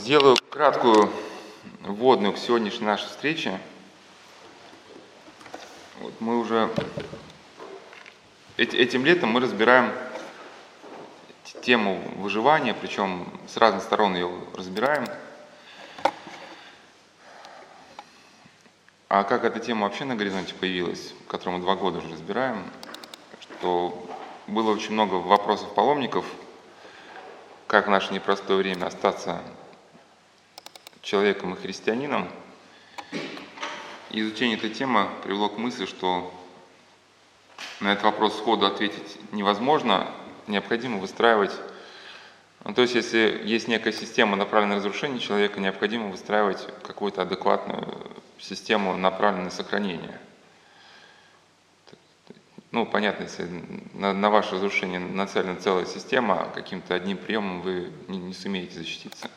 Сделаю краткую вводную к сегодняшней нашей встрече. Вот мы уже этим летом мы разбираем тему выживания, причем с разных сторон ее разбираем. А как эта тема вообще на горизонте появилась, которую мы два года уже разбираем, что было очень много вопросов паломников, как в наше непростое время остаться человеком и христианином. И изучение этой темы привело к мысли, что на этот вопрос сходу ответить невозможно, необходимо выстраивать, ну, то есть если есть некая система направленная на разрушение человека, необходимо выстраивать какую-то адекватную систему направленную на сохранение. Ну, понятно, если на, на ваше разрушение нацелена целая система, каким-то одним приемом вы не, не сумеете защититься.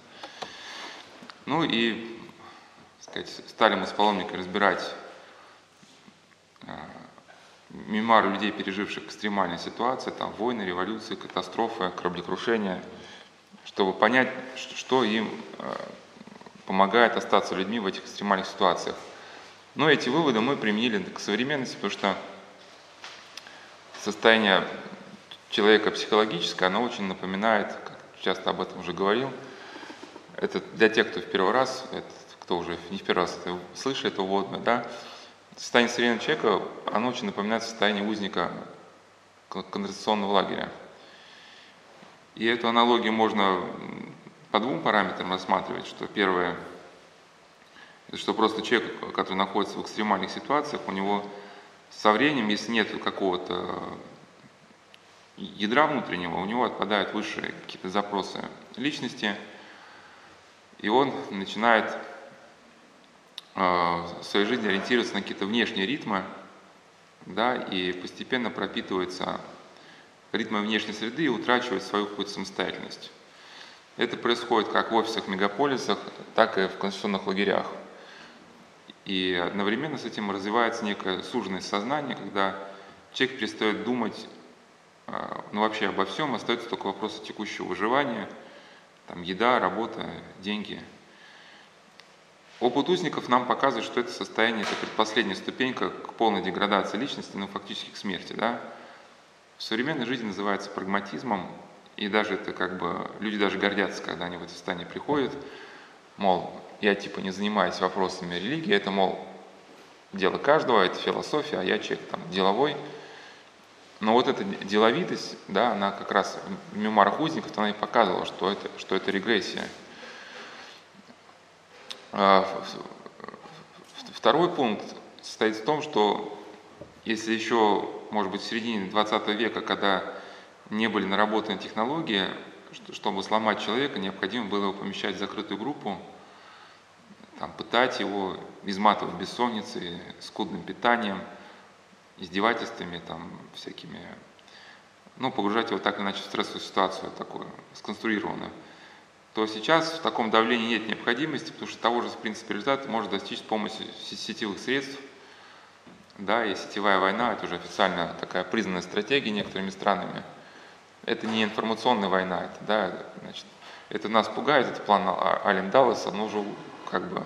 Ну и сказать, стали мы с паломникой разбирать а, мемуары людей, переживших экстремальные ситуации, там войны, революции, катастрофы, кораблекрушения, чтобы понять, что им а, помогает остаться людьми в этих экстремальных ситуациях. Но эти выводы мы применили к современности, потому что состояние человека психологическое, оно очень напоминает, как часто об этом уже говорил, это для тех, кто в первый раз, это, кто уже не в первый раз это слышит, это вводное, да, состояние современного человека, оно очень напоминает состояние узника концентрационного лагеря. И эту аналогию можно по двум параметрам рассматривать, что первое, что просто человек, который находится в экстремальных ситуациях, у него со временем, если нет какого-то ядра внутреннего, у него отпадают высшие какие-то запросы личности – и он начинает э, в своей жизни ориентироваться на какие-то внешние ритмы, да, и постепенно пропитывается ритмом внешней среды и утрачивает свою какую-то самостоятельность. Это происходит как в офисах мегаполисах, так и в конституционных лагерях. И одновременно с этим развивается некое суженное сознание, когда человек перестает думать э, ну, вообще обо всем, остается только вопрос текущего выживания – там еда, работа, деньги. Опыт узников нам показывает, что это состояние, это предпоследняя ступенька к полной деградации личности, ну фактически к смерти. Да? В современной жизни называется прагматизмом, и даже это как бы, люди даже гордятся, когда они в это состояние приходят, мол, я типа не занимаюсь вопросами религии, это, мол, дело каждого, это философия, а я человек там деловой – но вот эта деловитость, да, она как раз в мемуарах узников, она и показывала, что это, что это регрессия. А, второй пункт состоит в том, что если еще, может быть, в середине 20 века, когда не были наработаны технологии, чтобы сломать человека, необходимо было его помещать в закрытую группу, там, пытать его, изматывать бессонницей, скудным питанием – издевательствами, там, всякими, ну, погружать его так или иначе в стрессовую ситуацию такую, сконструированную, то сейчас в таком давлении нет необходимости, потому что того же, в принципе, результата можно достичь с помощью сетевых средств, да, и сетевая война, это уже официально такая признанная стратегия некоторыми странами. Это не информационная война, это, да, значит, это нас пугает, это план а-, Ален Далласа, но уже как бы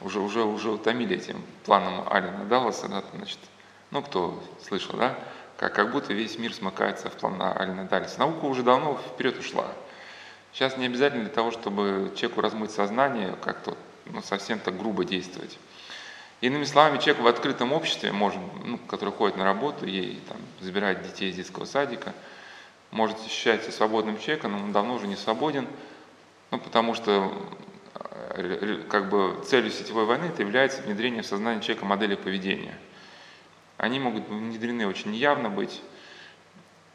уже, уже, уже утомили этим планом Алина Далласа, да, значит, ну, кто слышал, да? Как, как будто весь мир смыкается в план Алина Далиса. Наука уже давно вперед ушла. Сейчас не обязательно для того, чтобы человеку размыть сознание, как-то ну, совсем так грубо действовать. Иными словами, человек в открытом обществе, может, ну, который ходит на работу и там, забирает детей из детского садика, может ощущать себя свободным человеком, но он давно уже не свободен, ну, потому что э, как бы целью сетевой войны это является внедрение в сознание человека модели поведения – они могут внедрены очень явно быть.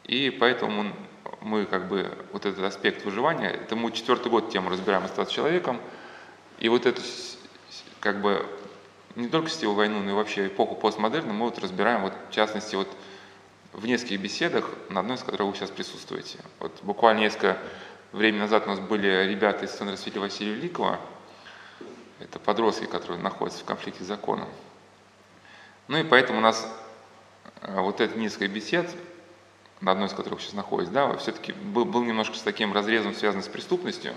И поэтому мы как бы вот этот аспект выживания, это мы четвертый год тему разбираем «Остаться человеком», и вот эту как бы не только сетевую войну, но и вообще эпоху постмодерна мы вот разбираем вот в частности вот в нескольких беседах, на одной из которых вы сейчас присутствуете. Вот буквально несколько времени назад у нас были ребята из Центра Святого Василия Великого, это подростки, которые находятся в конфликте с законом. Ну и поэтому у нас вот этот несколько бесед, на одной из которых сейчас находится, да, все-таки был, был немножко с таким разрезом, связанным с преступностью.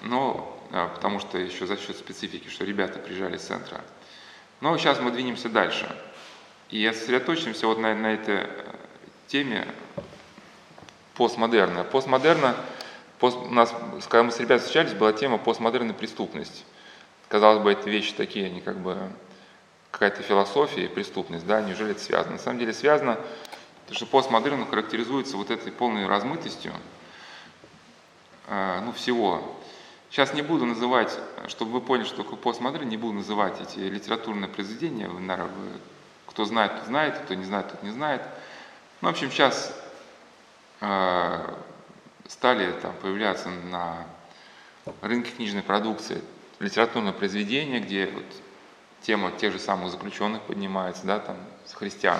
но а, потому что еще за счет специфики, что ребята приезжали с центра. Но сейчас мы двинемся дальше. И сосредоточимся вот на, на этой э, теме постмодерна. Постмодерна, пост, у нас, когда мы с ребятами встречались, была тема постмодерна преступность. Казалось бы, эти вещи такие, они как бы какая-то философия и преступность, да, неужели это связано? На самом деле связано, потому что постмодерн характеризуется вот этой полной размытостью, э, ну, всего. Сейчас не буду называть, чтобы вы поняли, что такое постмодерн, не буду называть эти литературные произведения, вы, наверное, кто знает, тот знает, кто не знает, тот не знает. Ну, в общем, сейчас э, стали там появляться на рынке книжной продукции литературное произведение, где вот тема тех же самых заключенных поднимается, да, там, с христиан.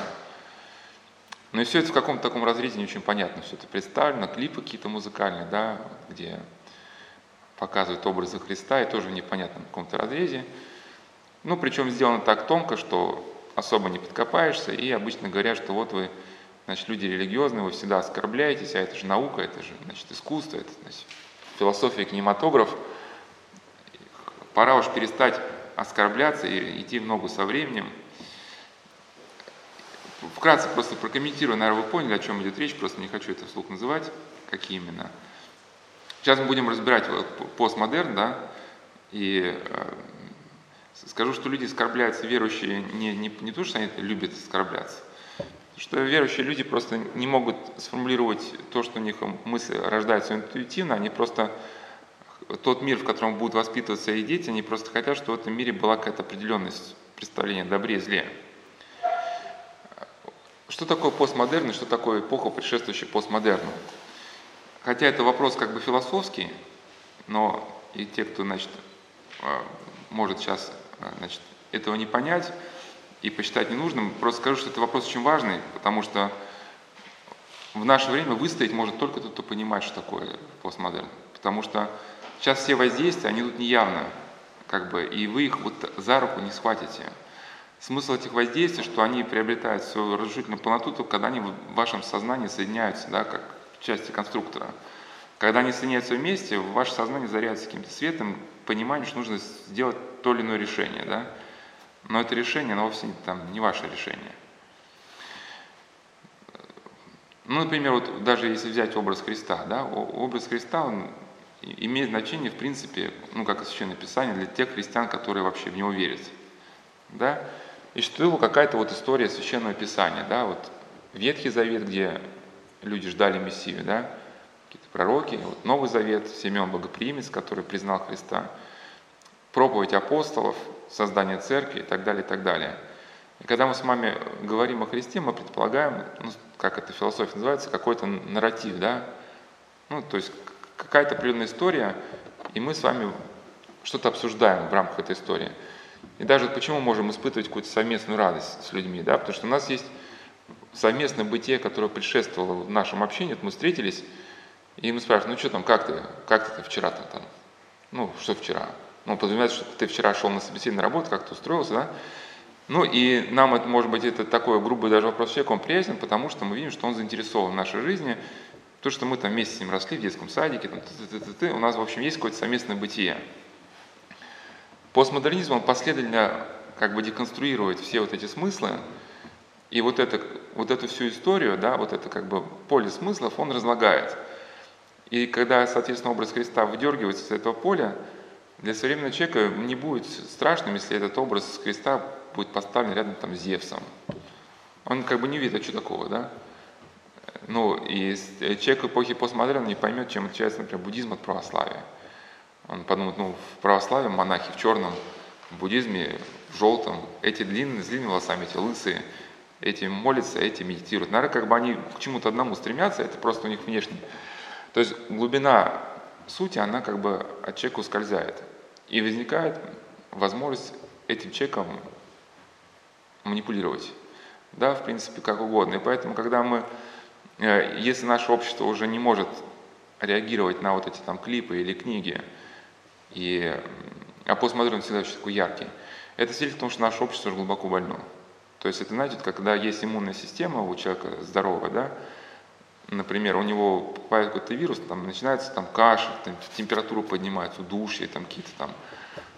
Ну и все это в каком-то таком разрезе не очень понятно. Все это представлено, клипы какие-то музыкальные, да, где показывают образы Христа, и тоже в непонятном каком-то разрезе. Ну, причем сделано так тонко, что особо не подкопаешься, и обычно говорят, что вот вы, значит, люди религиозные, вы всегда оскорбляетесь, а это же наука, это же, значит, искусство, это, значит, философия, кинематограф. Пора уж перестать оскорбляться и идти в ногу со временем. Вкратце просто прокомментирую, наверное, вы поняли, о чем идет речь, просто не хочу это вслух называть, какие именно. Сейчас мы будем разбирать постмодерн, да, и э, скажу, что люди оскорбляются, верующие, не, не, не то, что они любят оскорбляться, что верующие люди просто не могут сформулировать то, что у них мысль рождается интуитивно, они просто тот мир, в котором будут воспитываться их дети, они просто хотят, чтобы в этом мире была какая-то определенность представления о добре и зле. Что такое постмодерн и что такое эпоха, предшествующая постмодерну? Хотя это вопрос как бы философский, но и те, кто значит, а, может сейчас а, значит, этого не понять и посчитать ненужным, просто скажу, что это вопрос очень важный, потому что в наше время выстоять может только тот, кто понимает, что такое постмодерн. Потому что Сейчас все воздействия, они тут неявно, как бы, и вы их вот за руку не схватите. Смысл этих воздействий, что они приобретают свою разрушительную полноту, только когда они в вашем сознании соединяются, да, как части конструктора. Когда они соединяются вместе, ваше сознание заряется каким-то светом, понимание, что нужно сделать то или иное решение. Да? Но это решение, оно вовсе там, не ваше решение. Ну, например, вот даже если взять образ Христа, да, образ Христа, он имеет значение, в принципе, ну, как и Священное Писание, для тех христиан, которые вообще в него верят. Да? И что это какая-то вот история Священного Писания, да, вот Ветхий Завет, где люди ждали Мессию, да, какие-то пророки, вот Новый Завет, Семен Богоприимец, который признал Христа, проповедь апостолов, создание церкви и так далее, и так далее. И когда мы с вами говорим о Христе, мы предполагаем, ну, как это философия называется, какой-то нарратив, да, ну, то есть какая-то определенная история, и мы с вами что-то обсуждаем в рамках этой истории. И даже почему можем испытывать какую-то совместную радость с людьми, да, потому что у нас есть совместное бытие, которое предшествовало в нашем общении, вот мы встретились, и мы спрашиваем, ну что там, как ты, как ты вчера-то там, ну что вчера, ну подразумевается, что ты вчера шел на собеседование на работу, как ты устроился, да, ну и нам, это, может быть, это такой грубый даже вопрос человеку, он приятен, потому что мы видим, что он заинтересован в нашей жизни, то, что мы там вместе с ним росли в детском садике, там, ты -ты -ты -ты, у нас, в общем, есть какое-то совместное бытие. Постмодернизм, он последовательно как бы деконструирует все вот эти смыслы, и вот, это, вот эту всю историю, да, вот это как бы поле смыслов, он разлагает. И когда, соответственно, образ Христа выдергивается из этого поля, для современного человека не будет страшным, если этот образ Христа будет поставлен рядом там, с Зевсом. Он как бы не видит, а что такого, да? Ну, и э, человек эпохи постмодерна не поймет, чем отличается, например, буддизм от православия. Он подумает, ну, в православии монахи в черном, в буддизме в желтом, эти длинные, с длинными волосами, эти лысые, эти молятся, эти медитируют. Наверное, как бы они к чему-то одному стремятся, это просто у них внешне. То есть глубина сути, она как бы от человека ускользает. И возникает возможность этим человеком манипулировать. Да, в принципе, как угодно. И поэтому, когда мы если наше общество уже не может реагировать на вот эти там клипы или книги, и, а постмодерн всегда очень такой яркий, это свидетельствует о том, что наше общество уже глубоко больно. То есть это, знаете, когда есть иммунная система у человека здоровая, да, например, у него попадает какой-то вирус, там начинается там кашель, там, температура поднимается, удушье, там какие-то там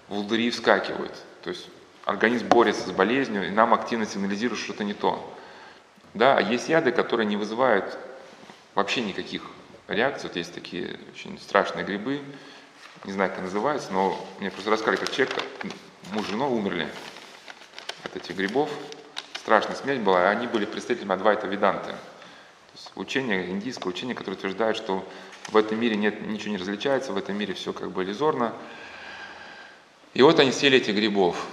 волдыри вскакивают. То есть организм борется с болезнью, и нам активно сигнализирует, что что-то не то. Да, а есть яды, которые не вызывают вообще никаких реакций. Вот есть такие очень страшные грибы, не знаю, как называются, но мне просто рассказали, как человек, муж и жена умерли от этих грибов. Страшная смерть была, и они были представителями Адвайта Веданты. То есть учение, индийское учение, которое утверждает, что в этом мире нет, ничего не различается, в этом мире все как бы иллюзорно. И вот они сели этих грибов.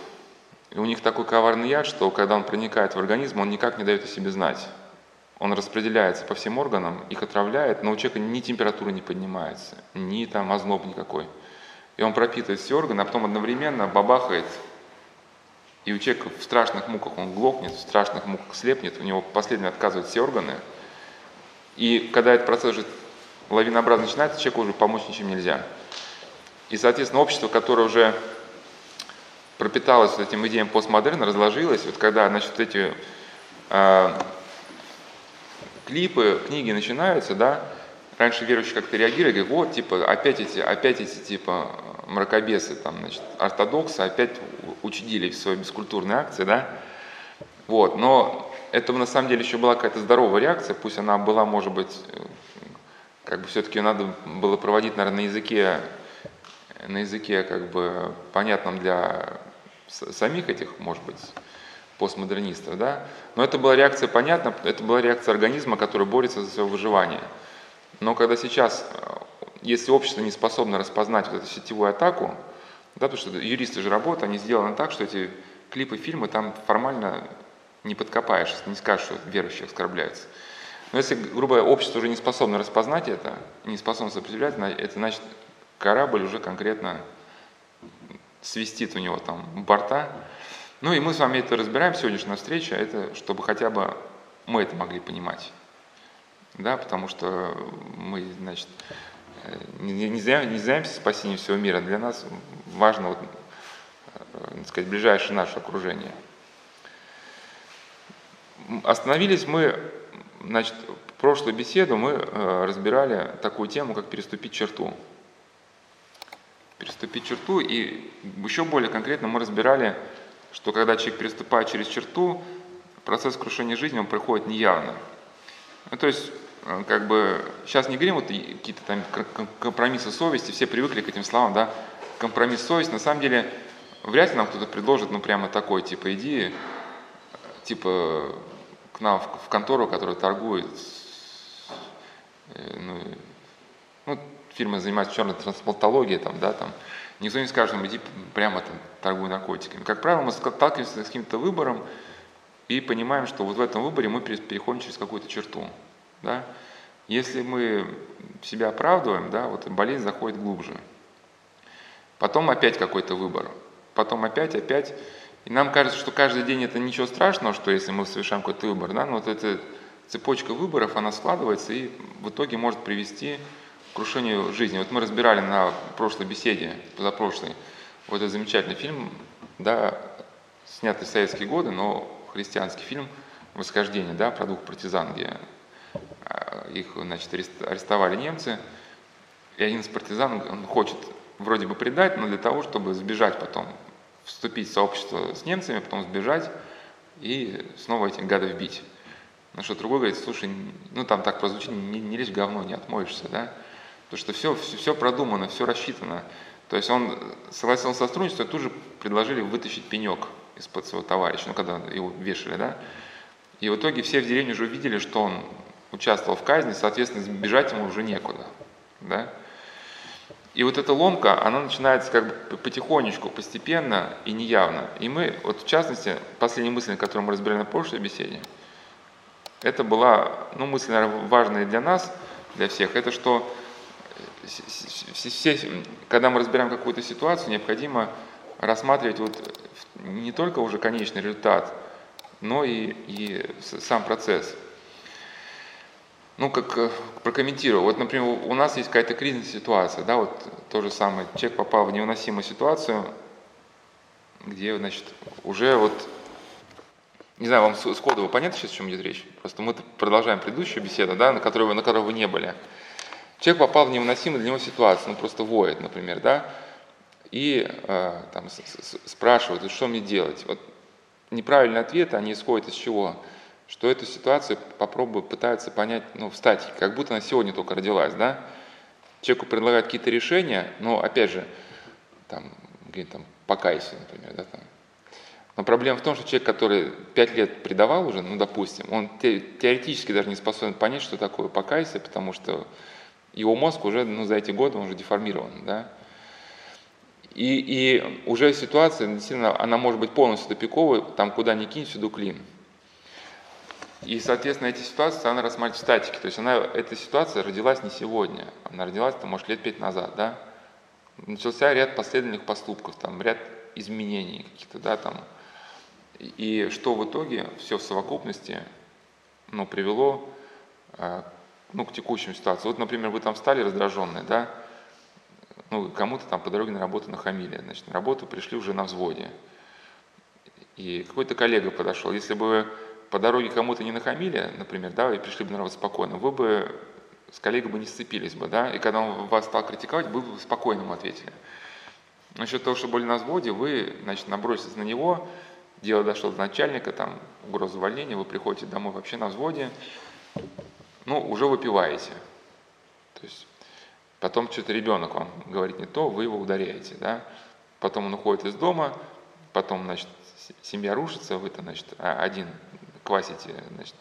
И у них такой коварный яд, что когда он проникает в организм, он никак не дает о себе знать. Он распределяется по всем органам, их отравляет, но у человека ни температура не поднимается, ни там озноб никакой. И он пропитывает все органы, а потом одновременно бабахает, и у человека в страшных муках он глохнет, в страшных муках слепнет, у него последние отказывают все органы. И когда этот процесс уже лавинообразно начинается, человеку уже помочь ничем нельзя. И, соответственно, общество, которое уже пропиталось вот этим идеям постмодерна, разложилось, вот когда, значит, эти э, клипы, книги начинаются, да, раньше верующие как-то реагировали, говорят, вот, типа, опять эти, опять эти, типа, мракобесы, там, значит, ортодоксы опять учудили в своей бескультурной акции, да, вот, но это на самом деле еще была какая-то здоровая реакция, пусть она была, может быть, как бы все-таки надо было проводить, наверное, на языке, на языке, как бы, понятном для самих этих, может быть, постмодернистов, да, но это была реакция понятна, это была реакция организма, который борется за свое выживание. Но когда сейчас, э, если общество не способно распознать вот эту сетевую атаку, да, потому что юристы же работают, они сделаны так, что эти клипы, фильмы там формально не подкопаешь, не скажешь, что верующих оскорбляется. Но если, грубо общество уже не способно распознать это, не способно сопротивлять, это значит, корабль уже конкретно свистит у него там борта, ну и мы с вами это разбираем сегодняшняя встреча, это чтобы хотя бы мы это могли понимать. Да, потому что мы, значит, не, не, занимаемся спасением всего мира. Для нас важно, вот, э, так сказать, ближайшее наше окружение. Остановились мы, значит, прошлую беседу мы э, разбирали такую тему, как переступить черту. Переступить черту, и еще более конкретно мы разбирали что когда человек переступает через черту, процесс крушения жизни, он проходит неявно. Ну, то есть, э, как бы, сейчас не говорим вот какие-то там компромиссы совести, все привыкли к этим словам, да, компромисс совести, на самом деле, вряд ли нам кто-то предложит, ну, прямо такой, типа, иди, типа, к нам в, в контору, которая торгует, э, ну, фирмы занимаются черной трансплантологией, там, да, там, Никто не скажет, иди прямо там, торгуй наркотиками. Как правило, мы сталкиваемся с каким-то выбором и понимаем, что вот в этом выборе мы переходим через какую-то черту. Да? Если мы себя оправдываем, да, вот болезнь заходит глубже. Потом опять какой-то выбор. Потом опять, опять. И нам кажется, что каждый день это ничего страшного, что если мы совершаем какой-то выбор, да, но вот эта цепочка выборов, она складывается и в итоге может привести крушению жизни. Вот мы разбирали на прошлой беседе, позапрошлой, вот этот замечательный фильм, да, снятый в советские годы, но христианский фильм «Восхождение», да, про двух партизан, где а, их, значит, арестовали немцы, и один из партизан, он хочет вроде бы предать, но для того, чтобы сбежать потом, вступить в сообщество с немцами, потом сбежать и снова этих гадов бить. На что другой говорит, слушай, ну там так прозвучит, не, не в говно, не отмоешься, да? Потому что все, все, все продумано, все рассчитано. То есть он согласился на сотрудничество, и тут же предложили вытащить пенек из-под своего товарища, ну когда его вешали, да. И в итоге все в деревне уже увидели, что он участвовал в казни, соответственно, сбежать ему уже некуда, да. И вот эта ломка, она начинается как бы потихонечку, постепенно и неявно. И мы, вот в частности, последняя мысль, которую мы разбирали на прошлой беседе, это была, ну, мысль, наверное, важная для нас, для всех, это что все, когда мы разбираем какую-то ситуацию, необходимо рассматривать вот не только уже конечный результат, но и, и сам процесс. Ну, как э, прокомментирую. Вот, например, у нас есть какая-то кризисная ситуация, да, вот то же самое. Человек попал в невыносимую ситуацию, где, значит, уже вот Не знаю, вам с Кодова понятно сейчас, о чем идет речь? Просто мы продолжаем предыдущую беседу, да, на которой вы, на которой вы не были. Человек попал в невыносимую для него ситуацию, ну просто воет, например, да, и э, там, с, с, спрашивают, что мне делать. Вот неправильный ответ, они исходят из чего? Что эту ситуацию попробую, пытаются понять ну, в статике, как будто она сегодня только родилась, да? Человеку предлагают какие-то решения, но опять же, там, где там, покайся, например, да, там, но проблема в том, что человек, который пять лет предавал уже, ну, допустим, он теоретически даже не способен понять, что такое покайся, потому что его мозг уже ну, за эти годы он уже деформирован. Да? И, и уже ситуация, действительно, она может быть полностью тупиковой, там куда ни кинь, всюду клин. И, соответственно, эти ситуации она рассматривает в статике. То есть она, эта ситуация родилась не сегодня, она родилась, там, может, лет пять назад, да? Начался ряд последовательных поступков, там, ряд изменений каких-то, да, там, и что в итоге все в совокупности ну, привело э, ну, к текущей ситуации. Вот, например, вы там встали раздраженные, да, ну, кому-то там по дороге на работу нахамили, значит, на работу пришли уже на взводе. И какой-то коллега подошел. Если бы по дороге кому-то не нахамили, например, да, и пришли бы на работу спокойно, вы бы с коллегой бы не сцепились бы, да, и когда он вас стал критиковать, вы бы спокойно ему ответили. Насчет того, что были на взводе, вы, значит, наброситесь на него, дело дошло до начальника, там угроза увольнения, вы приходите домой вообще на взводе, ну, уже выпиваете. То есть потом что-то ребенок вам говорит не то, вы его ударяете, да. Потом он уходит из дома, потом, значит, семья рушится, вы-то, значит, а, один квасите, значит,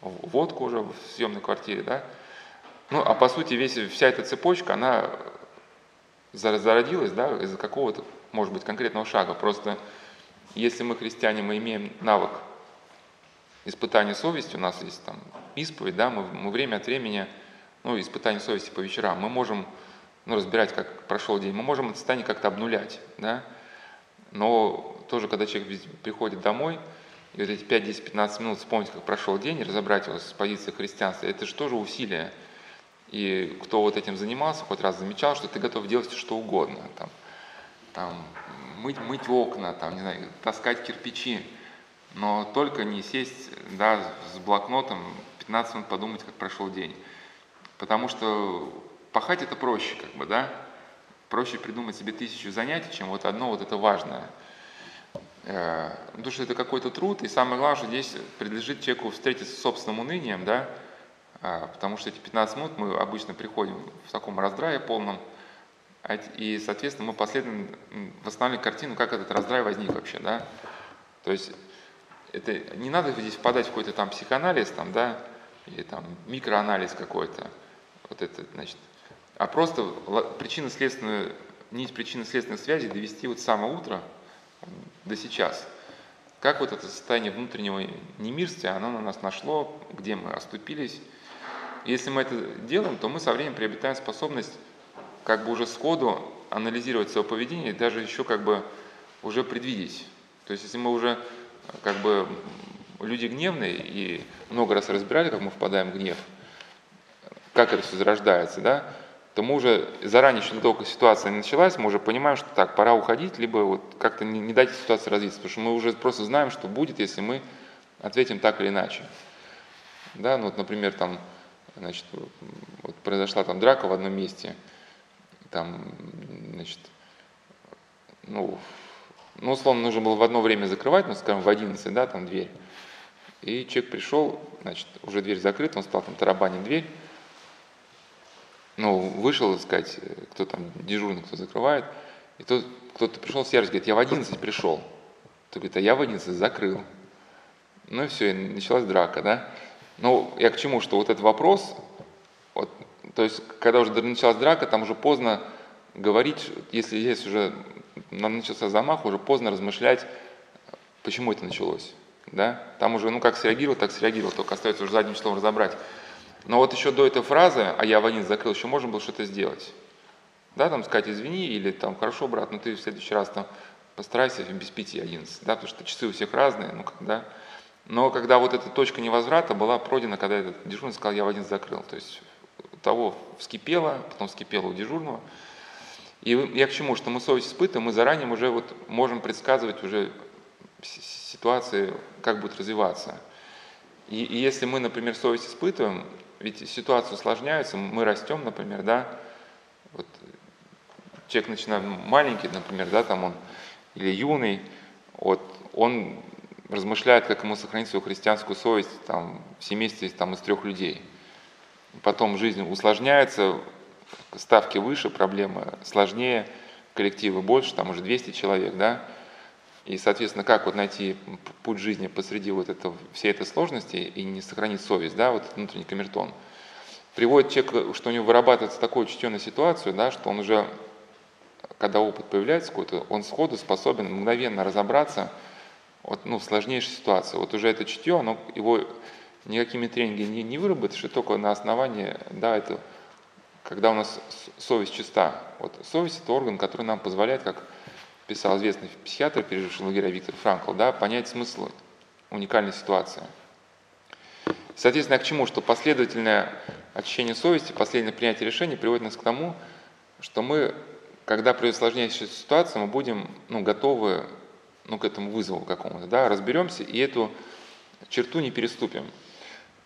водку уже в съемной квартире, да. Ну, а по сути, весь, вся эта цепочка, она зародилась, да, из-за какого-то, может быть, конкретного шага. Просто если мы христиане, мы имеем навык испытания совести, у нас есть там исповедь, да, мы, мы время от времени, ну, испытание совести по вечерам, мы можем ну, разбирать, как прошел день, мы можем это состояние как-то обнулять, да, но тоже, когда человек приходит домой, и вот эти 5, 10, 15 минут вспомнить, как прошел день, и разобрать его с позиции христианства, это же тоже усилие. И кто вот этим занимался, хоть раз замечал, что ты готов делать что угодно. Там, там, мыть, мыть окна, там, не знаю, таскать кирпичи, но только не сесть да, с блокнотом, 15 минут подумать, как прошел день. Потому что пахать это проще, как бы, да, проще придумать себе тысячу занятий, чем вот одно вот это важное. Э, потому что это какой-то труд, и самое главное, что здесь предлежит человеку встретиться с собственным унынием, да, а, потому что эти 15 минут мы обычно приходим в таком раздрае полном, а и, соответственно, мы последовательно восстанавливаем картину, как этот раздрай возник вообще, да. То есть это не надо здесь впадать в какой-то там психоанализ, там, да, или там микроанализ какой-то, вот это, значит, а просто причинно-следственную, нить причинно-следственных связей довести вот с самого утра до сейчас. Как вот это состояние внутреннего немирствия, оно на нас нашло, где мы оступились. Если мы это делаем, то мы со временем приобретаем способность как бы уже сходу анализировать свое поведение и даже еще как бы уже предвидеть. То есть если мы уже как бы люди гневные и много раз разбирали, как мы впадаем в гнев, как это все зарождается, да, то мы уже заранее, еще только ситуация не началась, мы уже понимаем, что так, пора уходить, либо вот как-то не, не дать ситуации развиться, потому что мы уже просто знаем, что будет, если мы ответим так или иначе. Да, ну вот, например, там, значит, вот произошла там драка в одном месте – там, значит, ну, ну, условно, нужно было в одно время закрывать, ну, скажем, в 11, да, там дверь. И человек пришел, значит, уже дверь закрыта, он стал там тарабанить дверь. Ну, вышел, так сказать, кто там дежурный, кто закрывает. И тот, кто-то пришел с яростью, говорит, я в 11 пришел. Тот говорит, а я в 11 закрыл. Ну и все, и началась драка, да. Ну, я к чему, что вот этот вопрос, вот то есть, когда уже началась драка, там уже поздно говорить, если есть уже начался замах, уже поздно размышлять, почему это началось. Да? Там уже, ну как среагировал, так среагировал, только остается уже задним числом разобрать. Но вот еще до этой фразы, а я один закрыл, еще можно было что-то сделать. Да, там сказать извини, или там хорошо, брат, но ты в следующий раз там постарайся без пяти 11, да, потому что часы у всех разные, ну, да. Но когда вот эта точка невозврата была пройдена, когда этот дежурный сказал, я в один закрыл, то есть того вскипело, потом вскипело у дежурного. И я к чему, что мы совесть испытываем, мы заранее уже вот можем предсказывать уже ситуации как будет развиваться. И, и если мы, например, совесть испытываем, ведь ситуация усложняется, мы растем, например, да, вот человек начинает маленький, например, да, там он, или юный, вот, он размышляет, как ему сохранить свою христианскую совесть там, в семействе там, из трех людей. Потом жизнь усложняется, ставки выше, проблемы сложнее, коллективы больше, там уже 200 человек, да, и, соответственно, как вот найти путь жизни посреди вот этого, всей этой сложности и не сохранить совесть, да, вот внутренний камертон. Приводит человека, что у него вырабатывается чутье на ситуацию, да, что он уже, когда опыт появляется какой-то, он сходу способен мгновенно разобраться вот, ну, в сложнейшей ситуации. Вот уже это чутье, оно, его никакими тренингами не, не выработаешь, и только на основании, да, это, когда у нас совесть чиста. Вот совесть – это орган, который нам позволяет, как писал известный психиатр, переживший лагеря Виктор Франкл, да, понять смысл уникальной ситуации. Соответственно, к чему? Что последовательное очищение совести, последнее принятие решений приводит нас к тому, что мы, когда придет сложнейшая ситуация, мы будем ну, готовы ну, к этому вызову какому-то, да, разберемся и эту черту не переступим.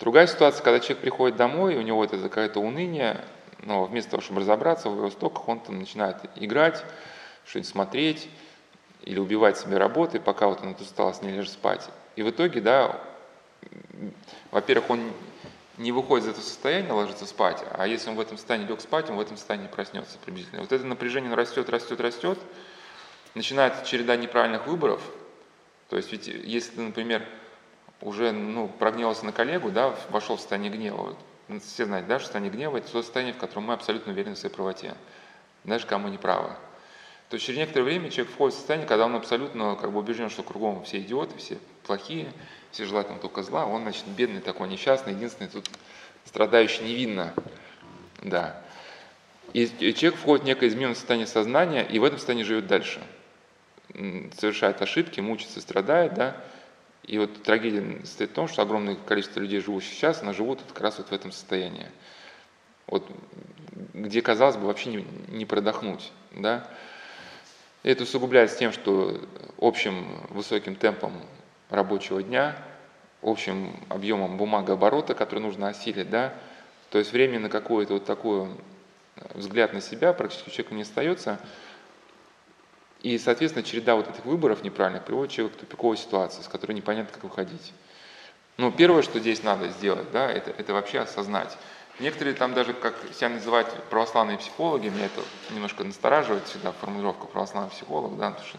Другая ситуация, когда человек приходит домой, у него это какое-то уныние, но вместо того, чтобы разобраться в его стоках, он там начинает играть, что-нибудь смотреть или убивать себе работы, пока вот он от усталости не лежит спать. И в итоге, да, во-первых, он не выходит из этого состояния, ложится спать, а если он в этом состоянии лег спать, он в этом состоянии проснется приблизительно. Вот это напряжение растет, растет, растет, начинается череда неправильных выборов. То есть ведь если ты, например, уже ну, прогневался на коллегу, да, вошел в состояние гнева, все знают, да, что состояние гнева – это то состояние, в котором мы абсолютно уверены в своей правоте, даже кому не правы. То есть через некоторое время человек входит в состояние, когда он абсолютно как бы убежден, что кругом все идиоты, все плохие, все желают ему только зла, он, значит, бедный такой, несчастный, единственный тут страдающий невинно. Да. И человек входит в некое измененное состояние сознания, и в этом состоянии живет дальше. Совершает ошибки, мучится, страдает, да. И вот трагедия состоит в том, что огромное количество людей, живущих сейчас, они живут как раз вот в этом состоянии. Вот, где, казалось бы, вообще не, не продохнуть, да. Это усугубляется тем, что общим высоким темпом рабочего дня, общим объемом бумагооборота, который нужно осилить, да, то есть времени на какой-то вот такой взгляд на себя практически у человека не остается, и, соответственно, череда вот этих выборов неправильных приводит человека к тупиковой ситуации, с которой непонятно, как выходить. Ну, первое, что здесь надо сделать, да, это, это вообще осознать. Некоторые там даже, как себя называют православные психологи, меня это немножко настораживает всегда формулировка православный психолог, да, потому что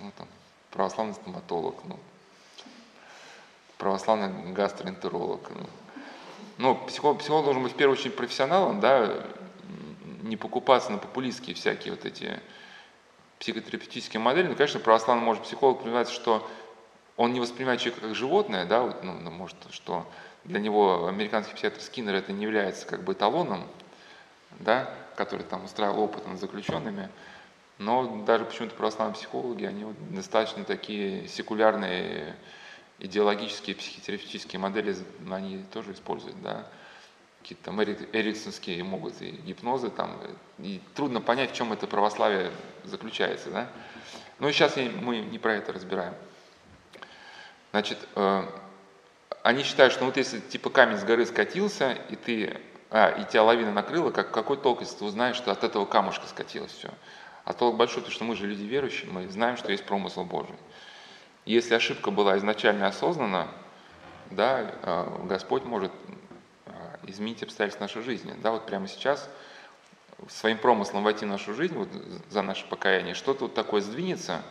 ну, там, православный стоматолог, ну, православный гастроэнтеролог. Ну, ну психолог, психолог должен быть в первую очередь профессионалом, да, не покупаться на популистские всякие вот эти психотерапевтические модели. Ну, конечно, православный может психолог понимать, что он не воспринимает человека как животное, да, вот, ну, может, что для него американский психиатр Скиннер это не является как бы эталоном, да, который там устраивал опыт над заключенными, но даже почему-то православные психологи, они вот достаточно такие секулярные идеологические психотерапевтические модели, они тоже используют, да, какие-то там эриксонские могут и гипнозы там, и трудно понять, в чем это православие заключается, да. И сейчас мы не про это разбираем. Значит, э, они считают, что вот если типа камень с горы скатился, и ты, а, и тебя лавина накрыла, как, какой толк, если ты узнаешь, что от этого камушка скатилось все. А толк большой, потому что мы же люди верующие, мы знаем, что есть промысел Божий. И если ошибка была изначально осознана, да, а, Господь может изменить обстоятельства нашей жизни. Да, вот прямо сейчас своим промыслом войти в нашу жизнь, вот за наше покаяние, что-то вот такое сдвинется,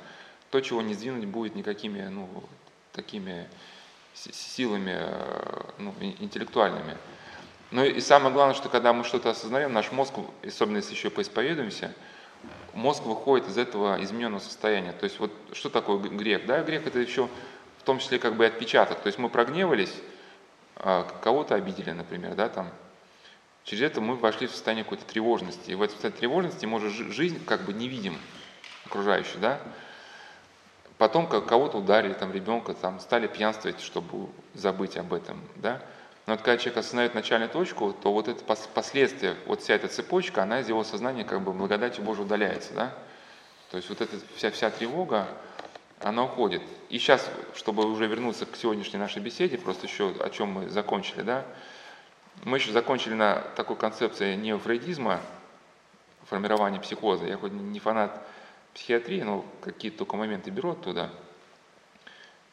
то, чего не сдвинуть будет никакими, ну, такими силами э, ну, интеллектуальными. Ну и самое главное, что когда мы что-то осознаем, наш мозг, особенно если еще поисповедуемся, мозг выходит из этого измененного состояния. То есть вот что такое грех? Да, грех это еще в том числе как бы отпечаток. То есть мы прогневались, кого-то обидели, например, да, там. Через это мы вошли в состояние какой-то тревожности. И в этом состоянии тревожности мы уже жизнь как бы не видим окружающую, да. Потом кого-то ударили, там, ребенка, там, стали пьянствовать, чтобы забыть об этом, да. Но вот когда человек осознает начальную точку, то вот это последствия, вот вся эта цепочка, она из его сознания как бы благодатью Божией удаляется, да. То есть вот эта вся, вся тревога, она уходит. И сейчас, чтобы уже вернуться к сегодняшней нашей беседе, просто еще о чем мы закончили, да, мы еще закончили на такой концепции неофрейдизма, формирования психоза. Я хоть не фанат психиатрии, но какие-то только моменты беру оттуда.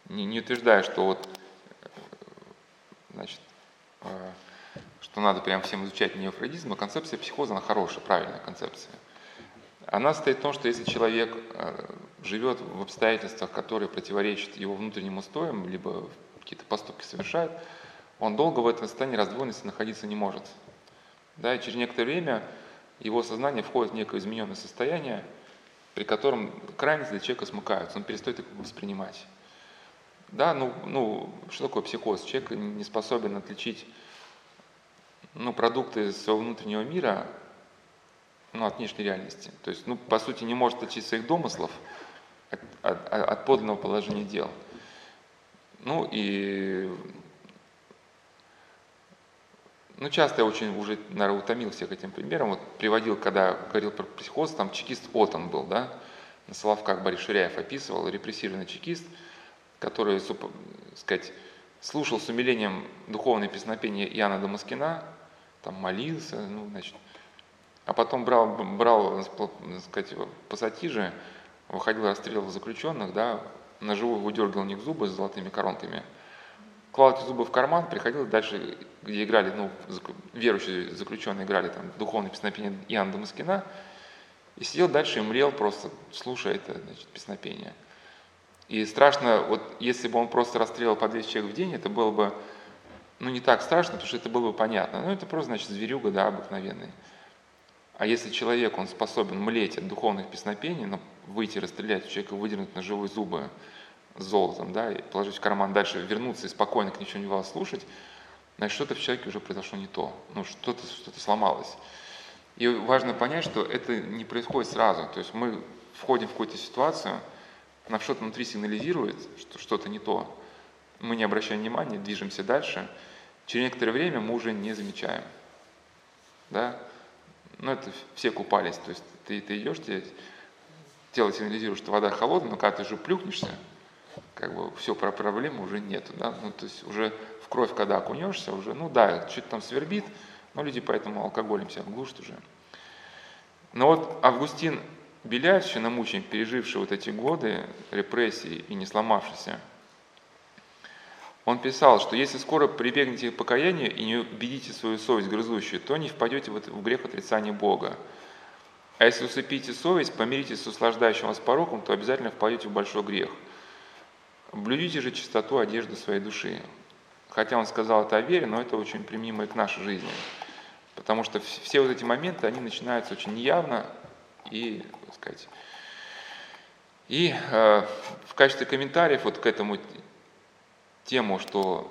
Не, не утверждаю, что вот, значит, э, что надо прям всем изучать неофрейдизм, но концепция психоза, она хорошая, правильная концепция. Она состоит в том, что если человек э, живет в обстоятельствах, которые противоречат его внутренним устоям, либо какие-то поступки совершает, он долго в этом состоянии раздвоенности находиться не может. Да, и через некоторое время его сознание входит в некое измененное состояние, при котором крайности для человека смыкаются, он перестает их воспринимать. Да, ну, ну, что такое психоз? Человек не способен отличить ну, продукты своего внутреннего мира ну, от внешней реальности. То есть, ну, по сути, не может отличить своих домыслов от, от, от подлинного положения дел. Ну и ну, часто я очень уже, наверное, утомил всех этим примером. Вот приводил, когда говорил про психоз, там чекист Отон был, да, на Соловках Борис Ширяев описывал, репрессированный чекист, который, сказать, слушал с умилением духовное песнопение Иоанна Дамаскина, там молился, ну, значит, а потом брал, брал так сказать, пассатижи, выходил, расстреливал заключенных, да, на живую выдергивал у них зубы с золотыми коронками, клал эти зубы в карман, приходил дальше, где играли, ну, верующие заключенные играли там духовное песнопение Иоанна Дамаскина, и сидел дальше и мрел просто, слушая это значит, песнопение. И страшно, вот если бы он просто расстреливал по 200 человек в день, это было бы, ну, не так страшно, потому что это было бы понятно. Ну, это просто, значит, зверюга, да, обыкновенный. А если человек, он способен млеть от духовных песнопений, ну, выйти, расстрелять человека, выдернуть на живые зубы золотом, да, и положить в карман, дальше вернуться и спокойно к ничего не вас слушать, значит, что-то в человеке уже произошло не то, ну, что-то что сломалось. И важно понять, что это не происходит сразу. То есть мы входим в какую-то ситуацию, нам что-то внутри сигнализирует, что что-то не то. Мы не обращаем внимания, движемся дальше. Через некоторое время мы уже не замечаем. Да? Ну, это все купались. То есть ты, ты идешь, тебе тело сигнализирует, что вода холодная, но когда ты же плюхнешься, как бы все, про проблемы уже нету, да, ну, то есть уже в кровь, когда окунешься, уже, ну да, что-то там свербит, но люди поэтому алкоголем себя глушат уже. Но вот Августин Беляев, еще намучен, переживший вот эти годы репрессий и не сломавшийся, он писал, что если скоро прибегнете к покаянию и не убедите свою совесть грызущую, то не впадете в грех отрицания Бога. А если усыпите совесть, помиритесь с услаждающим вас пороком, то обязательно впадете в большой грех. Блюдите же чистоту одежды своей души. Хотя он сказал это о вере, но это очень применимо и к нашей жизни. Потому что все вот эти моменты, они начинаются очень неявно и, так сказать, и э, в качестве комментариев вот к этому тему, что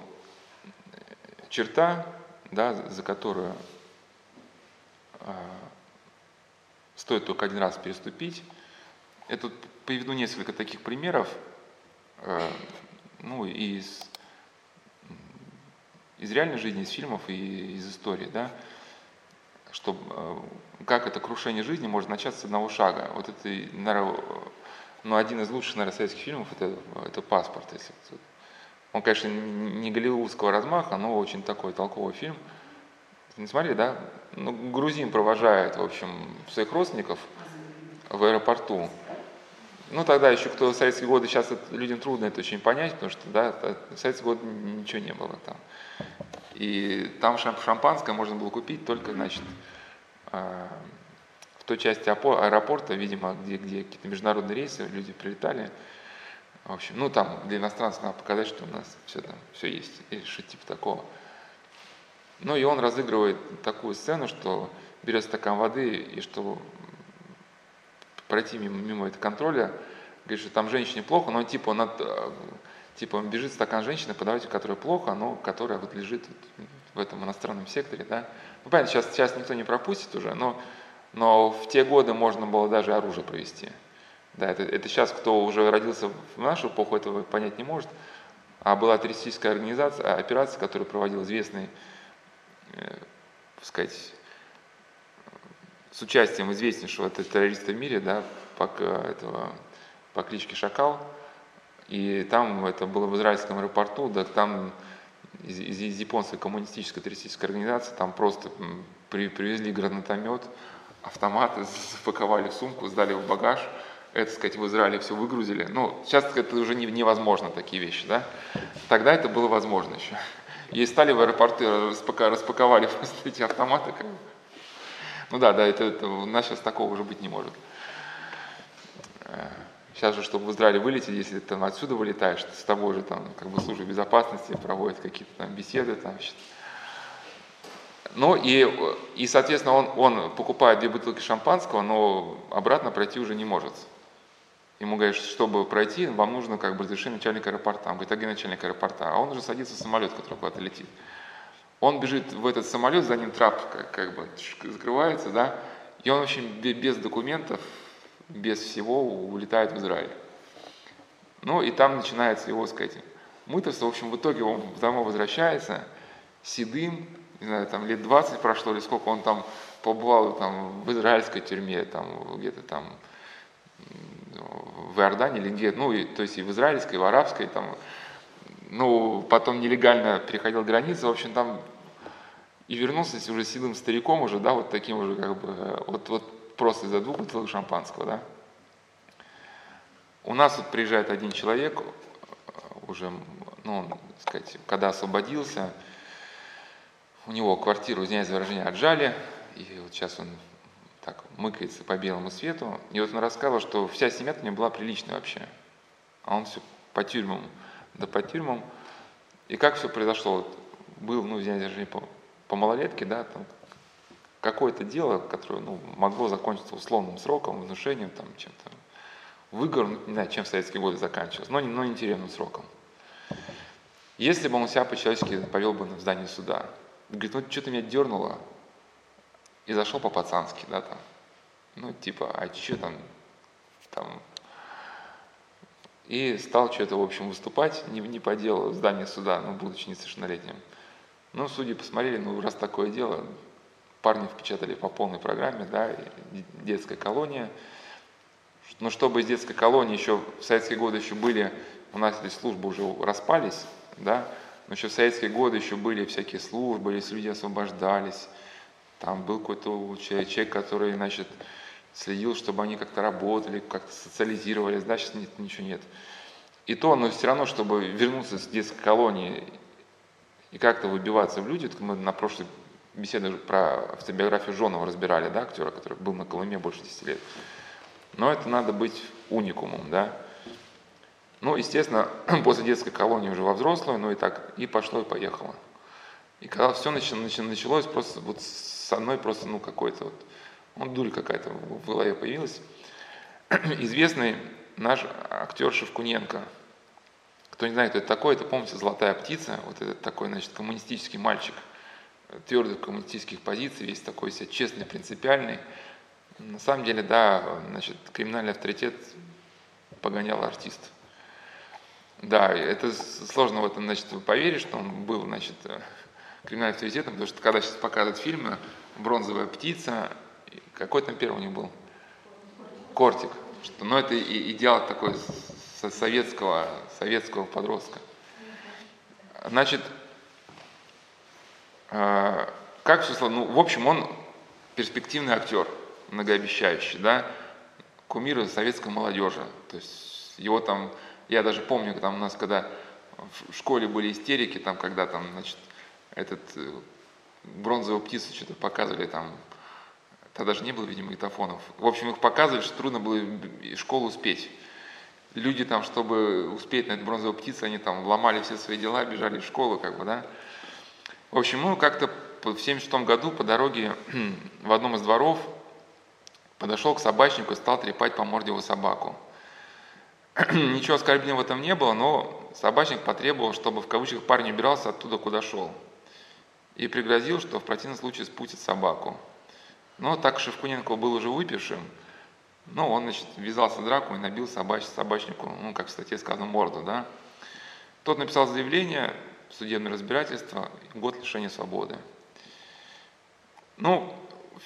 черта, да, за которую э, стоит только один раз переступить, я тут приведу несколько таких примеров, э, ну, из, из реальной жизни, из фильмов и из истории, да, что, э, как это крушение жизни может начаться с одного шага. Вот это, наверное, ну, один из лучших, наверное, советских фильмов это, это «Паспорт». Если он, конечно, не голливудского размаха, но очень такой толковый фильм. Не смотрели, да? Ну, грузин провожает, в общем, своих родственников в аэропорту. Ну, тогда еще кто в советские годы, сейчас людям трудно это очень понять, потому что, да, в советские годы ничего не было там. И там шампанское можно было купить только, значит, а, в той части аэропорта, видимо, где, где какие-то международные рейсы, люди прилетали. В общем, ну там для иностранцев надо показать, что у нас все там, все есть, или что типа такого. Ну и он разыгрывает такую сцену, что берет стакан воды, и что пройти мимо, мимо этого контроля, говорит, что там женщине плохо, но типа он, от, типа он бежит стакан женщины подавать, которая плохо, но которая вот лежит в этом иностранном секторе, да. Ну, понятно, сейчас, сейчас никто не пропустит уже, но, но в те годы можно было даже оружие провести. Да, это, это сейчас, кто уже родился в нашу эпоху, этого понять не может. А была террористическая организация, операция, которую проводил известный, э, сказать, с участием известнейшего террориста в мире, да, по, этого, по кличке Шакал, И там это было в израильском аэропорту, да там из, из, из японской коммунистической террористической организации там просто при, привезли гранатомет, автоматы, запаковали в сумку, сдали в багаж. Это, сказать, в Израиле все выгрузили. Ну, сейчас это уже невозможно, такие вещи, да? Тогда это было возможно еще. И стали в аэропорты, распаковали просто эти автоматы. Как. Ну да, да, это, это, у нас сейчас такого уже быть не может. Э, сейчас же, чтобы в Израиле вылететь, если ты там отсюда вылетаешь, с тобой же там как бы служба безопасности проводит какие-то там беседы, там, значит, ну и, и соответственно, он, он покупает две бутылки шампанского, но обратно пройти уже не может. Ему говорят, чтобы пройти, вам нужно как бы разрешение начальника аэропорта. Он говорит, а где начальник аэропорта? А он уже садится в самолет, который куда-то летит. Он бежит в этот самолет, за ним трап как, как бы закрывается, да, и он, в общем, без документов, без всего улетает в Израиль. Ну и там начинается его, сказать, мытарство. В общем, в итоге он домой возвращается седым, не знаю, там лет 20 прошло, или сколько он там побывал там, в израильской тюрьме, там где-то там в Иордании или где, ну, и, то есть и в израильской, и в арабской, там, ну, потом нелегально переходил границы, в общем, там и вернулся уже седым стариком уже, да, вот таким уже как бы, вот, вот просто из-за двух бутылок шампанского, да. У нас вот приезжает один человек, уже, ну, сказать, когда освободился, у него квартиру, извиняюсь за выражение, отжали, и вот сейчас он так мыкается по белому свету. И вот он рассказывал, что вся семья у него была приличная вообще. А он все по тюрьмам, да по тюрьмам. И как все произошло? Вот был, ну, извиняюсь за выражение, по, по малолетке, да, там какое-то дело, которое ну, могло закончиться условным сроком, внушением, там, чем-то, выгор, ну, не знаю, чем в советские годы заканчивалось, но, но не тюремным сроком. Если бы он себя по-человечески повел бы в здании суда, Говорит, ну что-то меня дернуло. И зашел по-пацански, да, там. Ну, типа, а что там, там. И стал что-то, в общем, выступать не, не по делу в суда, ну, будучи несовершеннолетним. Ну, судьи посмотрели, ну, раз такое дело, парни впечатали по полной программе, да, детская колония. Но чтобы из детской колонии еще в советские годы еще были, у нас эти службы уже распались, да, но еще в советские годы еще были всякие службы, если люди освобождались. Там был какой-то человек, который, значит, следил, чтобы они как-то работали, как-то социализировались. Да, сейчас нет, ничего нет. И то, но все равно, чтобы вернуться с детской колонии и как-то выбиваться в люди, мы на прошлой беседе про автобиографию Жонова разбирали, да, актера, который был на Колыме больше 10 лет. Но это надо быть уникумом, да. Ну, естественно, после детской колонии уже во взрослую, ну и так, и пошло, и поехало. И когда все началось, просто вот со мной просто, ну, какой-то вот, ну, дурь какая-то в голове появилась. Известный наш актер Шевкуненко. Кто не знает, кто это такой, это, помните, «Золотая птица», вот этот такой, значит, коммунистический мальчик, твердых коммунистических позиций, весь такой себя честный, принципиальный. На самом деле, да, значит, криминальный авторитет погонял артист. Да, это сложно в этом, значит, поверить, что он был, значит, э, криминальным авторитетом, потому что когда сейчас показывают фильмы «Бронзовая птица», какой там первый у них был? Кортик. Что, ну, это идеал такой советского, советского подростка. Значит, э, как все сложно? Ну, в общем, он перспективный актер, многообещающий, да, кумир советской молодежи. То есть его там я даже помню, там у нас, когда в школе были истерики, там, когда там, значит, этот э, бронзовую птицу что-то показывали там, тогда даже не было, видимо, магнитофонов. В общем, их показывали, что трудно было школу успеть. Люди там, чтобы успеть на эту бронзовую птицу, они там ломали все свои дела, бежали в школу, как бы, да. В общем, ну, как-то в 76 году по дороге в одном из дворов подошел к собачнику и стал трепать по морде его собаку. Ничего оскорбительного в этом не было, но собачник потребовал, чтобы в кавычках парень убирался оттуда, куда шел. И пригрозил, что в противном случае спустит собаку. Но так Шевкуненко был уже выпившим, ну, он, значит, ввязался в драку и набил собач, собачнику, ну, как в статье сказано, морду, да. Тот написал заявление, судебное разбирательство, год лишения свободы. Ну,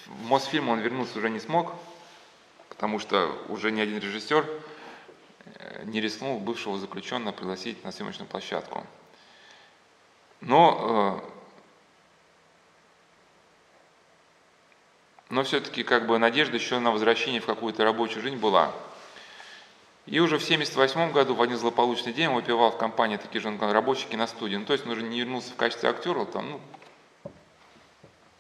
в Мосфильм он вернуться уже не смог, потому что уже ни один режиссер э, не рискнул бывшего заключенного пригласить на съемочную площадку. Но, но все-таки как бы надежда еще на возвращение в какую-то рабочую жизнь была. И уже в 1978 году, в один злополучный день, он выпивал в компании такие же рабочие киностудии. Ну, то есть он уже не вернулся в качестве актера, там, ну,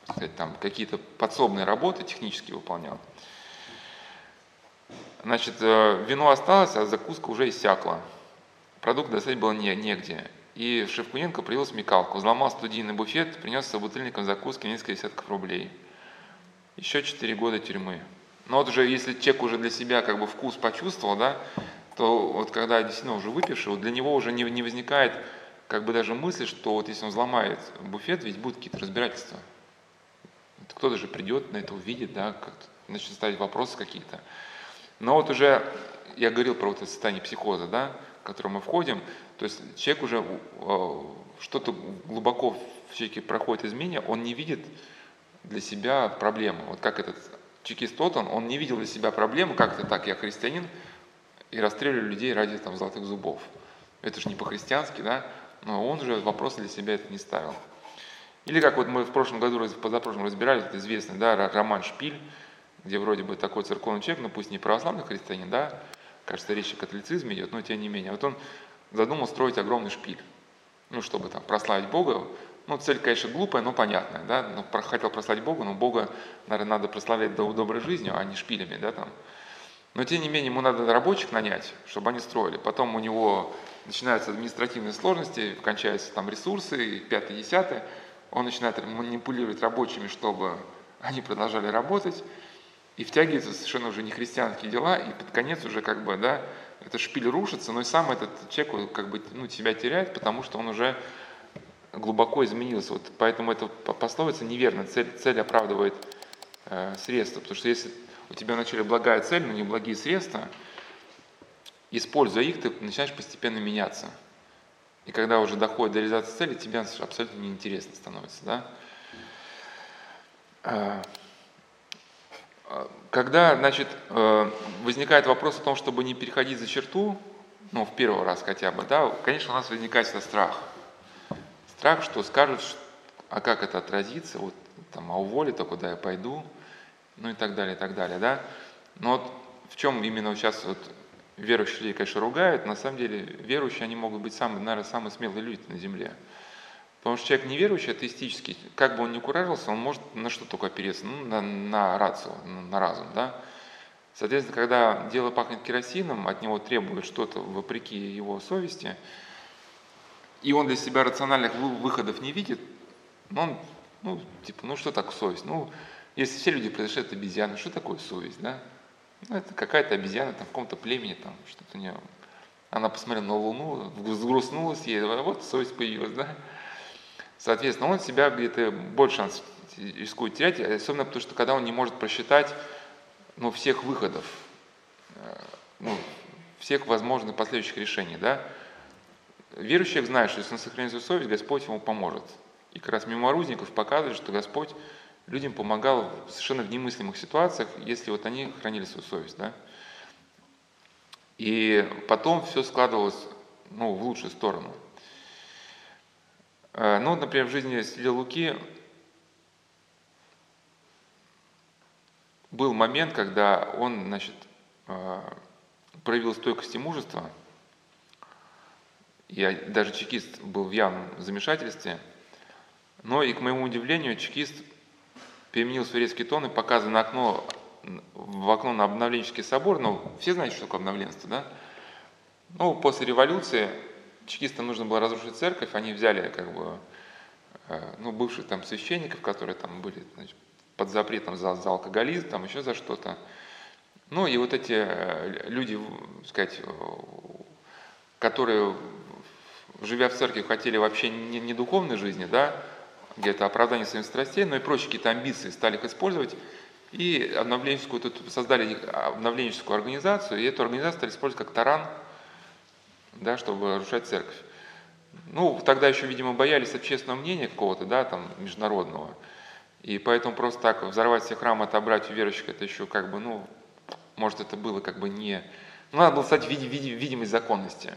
сказать, там какие-то подсобные работы технически выполнял. Значит, э, вино осталось, а закуска уже иссякла. Продукт достать было не, негде. И Шевкуненко привел смекалку, взломал студийный буфет, принес с собутыльником закуски несколько десятков рублей. Еще четыре года тюрьмы. Но вот уже если человек уже для себя как бы вкус почувствовал, да, то вот когда действительно уже выпивший, вот для него уже не, не возникает как бы даже мысли, что вот если он взломает буфет, ведь будут какие-то разбирательства. Кто-то же придет на это, увидит, да, как-то начнет ставить вопросы какие-то. Но вот уже я говорил про вот это состояние психоза, да, в которое мы входим, то есть человек уже э, что-то глубоко в человеке проходит изменения, он не видит для себя проблемы. Вот как этот чекист Тоттон, он не видел для себя проблемы, как это так, я христианин, и расстреливаю людей ради там, золотых зубов. Это же не по-христиански, да? Но он же вопрос для себя это не ставил. Или как вот мы в прошлом году, позапрошлом разбирали, это известный да, роман «Шпиль», где вроде бы такой церковный человек, ну пусть не православный христианин, да, кажется, речь о католицизме идет, но тем не менее. Вот он задумал строить огромный шпиль, ну, чтобы там прославить Бога, ну, цель, конечно, глупая, но понятная, да, ну, хотел прославить Бога, но Бога, наверное, надо прославлять доброй жизнью, а не шпилями, да, там. Но, тем не менее, ему надо рабочих нанять, чтобы они строили. Потом у него начинаются административные сложности, кончаются там ресурсы, пятое, десятое. Он начинает манипулировать рабочими, чтобы они продолжали работать. И втягивается совершенно уже не христианские дела, и под конец уже как бы, да, этот шпиль рушится, но и сам этот человек как бы ну, себя теряет, потому что он уже глубоко изменился. Вот поэтому эта пословица неверна. Цель, цель оправдывает э, средства. Потому что если у тебя вначале благая цель, но не благие средства, используя их, ты начинаешь постепенно меняться. И когда уже доходит до реализации цели, тебе абсолютно неинтересно становится. Да? Э, когда значит, э, возникает вопрос о том, чтобы не переходить за черту, ну, в первый раз хотя бы, да, конечно, у нас возникает страх – страх, что скажут, а как это отразится, вот там, а уволят, куда я пойду, ну и так далее, и так далее, да. Но вот в чем именно сейчас вот верующие люди, конечно, ругают, на самом деле верующие, они могут быть самые, наверное, самые смелые люди на земле. Потому что человек неверующий, атеистический, как бы он ни куражился, он может на что только опереться, ну, на, на рацию, на разум, да. Соответственно, когда дело пахнет керосином, от него требуют что-то вопреки его совести – и он для себя рациональных выходов не видит, но он, ну, типа, ну что так совесть? Ну, если все люди произошли от обезьяны, что такое совесть, да? Ну, это какая-то обезьяна там в каком-то племени, там что-то не... Она посмотрела на Луну, взгрустнулась ей, вот совесть появилась, да? Соответственно, он себя где-то больше шанс рискует терять, особенно потому, что когда он не может просчитать ну, всех выходов, э, ну, всех возможных последующих решений, да, Верующий человек знает, что если он сохранит свою совесть, Господь ему поможет. И как раз меморузников показывает, что Господь людям помогал в совершенно в немыслимых ситуациях, если вот они хранили свою совесть. Да? И потом все складывалось ну, в лучшую сторону. Э, ну, например, в жизни Святителя Луки был момент, когда он значит, э, проявил стойкость и мужество – я даже чекист был в явном замешательстве. Но и, к моему удивлению, чекист переменил свой резкий тон и показывая на окно, в окно на обновленческий собор, ну, все знаете, что такое обновленство, да? Ну, после революции чекистам нужно было разрушить церковь, они взяли, как бы, э, ну, бывших там священников, которые там были значит, под запретом за, за алкоголизм, там еще за что-то. Ну, и вот эти э, люди, сказать, которые живя в церкви, хотели вообще не, не духовной жизни, да, где-то оправдание своих страстей, но и прочие какие-то амбиции стали их использовать, и обновленческую, тут создали обновленческую организацию, и эту организацию стали использовать как таран, да, чтобы разрушать церковь. Ну, тогда еще, видимо, боялись общественного мнения какого-то, да, там, международного. И поэтому просто так взорвать все храмы, отобрать у верующих, это еще как бы, ну, может, это было как бы не, Ну, надо было стать види, видимость законности.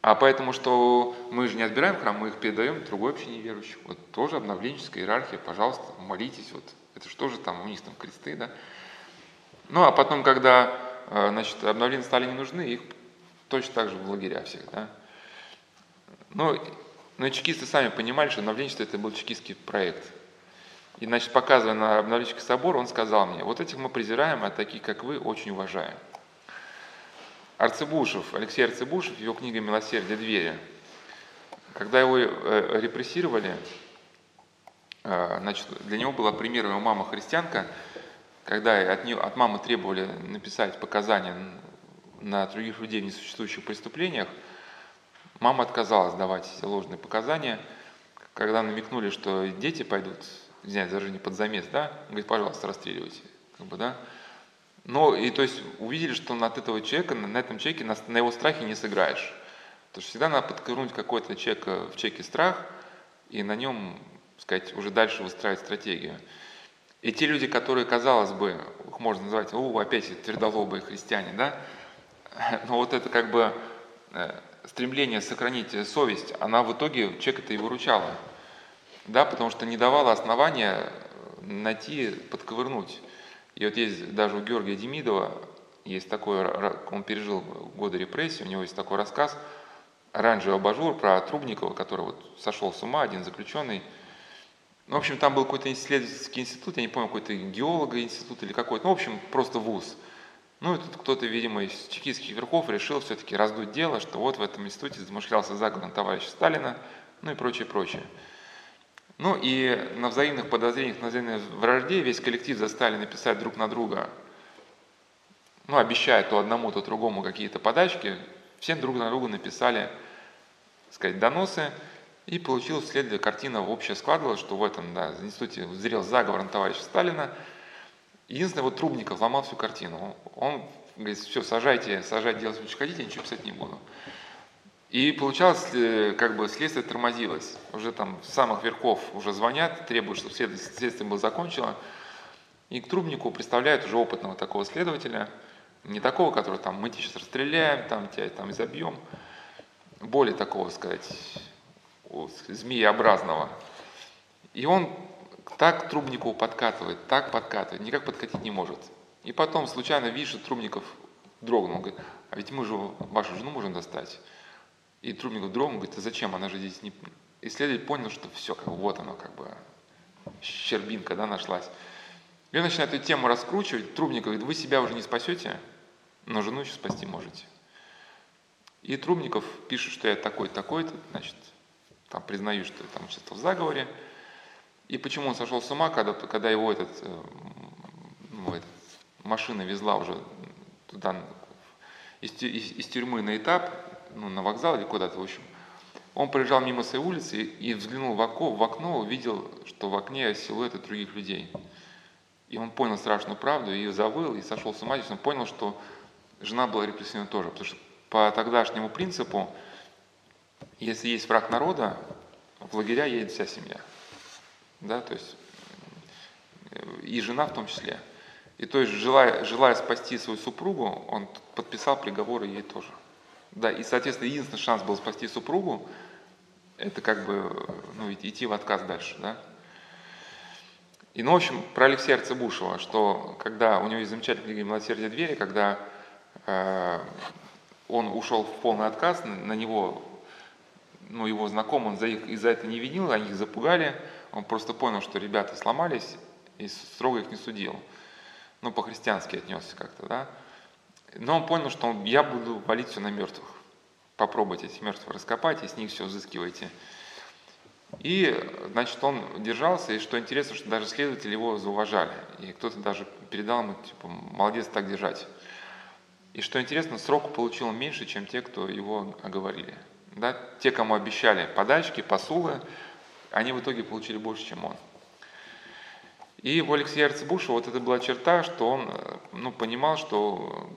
А поэтому, что мы же не отбираем храм, мы их передаем другой общине верующих. Вот тоже обновленческая иерархия, пожалуйста, молитесь. Вот это что же там, у них там кресты, да? Ну, а потом, когда, э, значит, обновления стали не нужны, их точно так же в лагеря всех, да? Ну, но и чекисты сами понимали, что обновленчество это был чекистский проект. И, значит, показывая на обновленческий собор, он сказал мне, вот этих мы презираем, а такие, как вы, очень уважаем. Арцебушев, Алексей Арцебушев, его книга «Милосердие двери», когда его э, репрессировали, э, значит, для него была примером его мама христианка, когда от, нее, от мамы требовали написать показания на других людей в несуществующих преступлениях, мама отказалась давать ложные показания. Когда намекнули, что дети пойдут, извиняюсь, даже не под замес, да, он говорит, пожалуйста, расстреливайте. Как бы, да? Но и то есть увидели, что от этого человека, на этом человеке, на, на его страхе не сыграешь. Потому что всегда надо подковырнуть какой-то человек в человеке страх и на нем, сказать, уже дальше выстраивать стратегию. И те люди, которые, казалось бы, их можно назвать, о, опять твердолобые христиане, да, но вот это как бы э, стремление сохранить совесть, она в итоге человека-то и выручала, да, потому что не давала основания найти, подковырнуть. И вот есть даже у Георгия Демидова, есть такой, он пережил годы репрессий, у него есть такой рассказ «Оранжевый абажур» про Трубникова, который вот сошел с ума, один заключенный. Ну, в общем, там был какой-то исследовательский институт, я не помню, какой-то геолога институт или какой-то, ну, в общем, просто вуз. Ну, и тут кто-то, видимо, из чекистских верхов решил все-таки раздуть дело, что вот в этом институте замышлялся заговор на товарища Сталина, ну и прочее, прочее. Ну и на взаимных подозрениях, на взаимной вражде весь коллектив заставили написать друг на друга, ну, обещая то одному, то другому какие-то подачки, все друг на друга написали, так сказать, доносы, и получилась следующая картина общая складывалась, что в этом да, в институте зрел заговор на товарища Сталина. Единственное, вот Трубников ломал всю картину. Он говорит, все, сажайте, сажайте, делайте, что хотите, ничего писать не буду. И получалось, э, как бы следствие тормозилось. Уже там с самых верхов уже звонят, требуют, чтобы следствие было закончено. И к Трубнику представляют уже опытного такого следователя, не такого, который там мы тебя сейчас расстреляем, там тебя там изобьем, более такого, сказать, змееобразного. И он так к Трубникову подкатывает, так подкатывает, никак подкатить не может. И потом случайно видит, что Трубников дрогнул. Говорит, а ведь мы же вашу жену можем достать. И Трубников дрогнул, говорит, а зачем, она же здесь не... Исследователь понял, что все, как, вот оно, как бы, щербинка, да, нашлась. И он начинает эту тему раскручивать. Трубников говорит, вы себя уже не спасете, но жену еще спасти можете. И Трубников пишет, что я такой, такой-то, значит, там признаю, что я там участвовал в заговоре. И почему он сошел с ума, когда, когда его этот, э, ну, этот, машина везла уже туда, из, из, из тюрьмы на этап, ну, на вокзал или куда-то, в общем. Он проезжал мимо своей улицы и взглянул в окно, в окно, увидел, что в окне силуэты других людей. И он понял страшную правду, и завыл, и сошел с ума, и он понял, что жена была репрессирована тоже. Потому что по тогдашнему принципу, если есть враг народа, в лагеря едет вся семья. Да, то есть и жена в том числе. И то есть, желая, желая спасти свою супругу, он подписал приговор ей тоже. Да, и, соответственно, единственный шанс был спасти супругу, это как бы ну, идти в отказ дальше, да. И, ну, в общем, про Алексея Арцебушева, что когда у него есть замечательная книга «Милосердие двери», когда э, он ушел в полный отказ, на, на него, ну, его знакомый, он за их, из-за это не винил, они их запугали, он просто понял, что ребята сломались и строго их не судил. Ну, по-христиански отнесся как-то, да. Но он понял, что я буду валить все на мертвых. Попробуйте этих мертвых раскопать, и с них все взыскивайте. И, значит, он держался, и что интересно, что даже следователи его зауважали. И кто-то даже передал ему, типа, молодец так держать. И что интересно, срок получил меньше, чем те, кто его оговорили. Да? Те, кому обещали подачки, посулы, они в итоге получили больше, чем он. И у Алексея Арцебуша вот это была черта, что он э, ну, понимал, что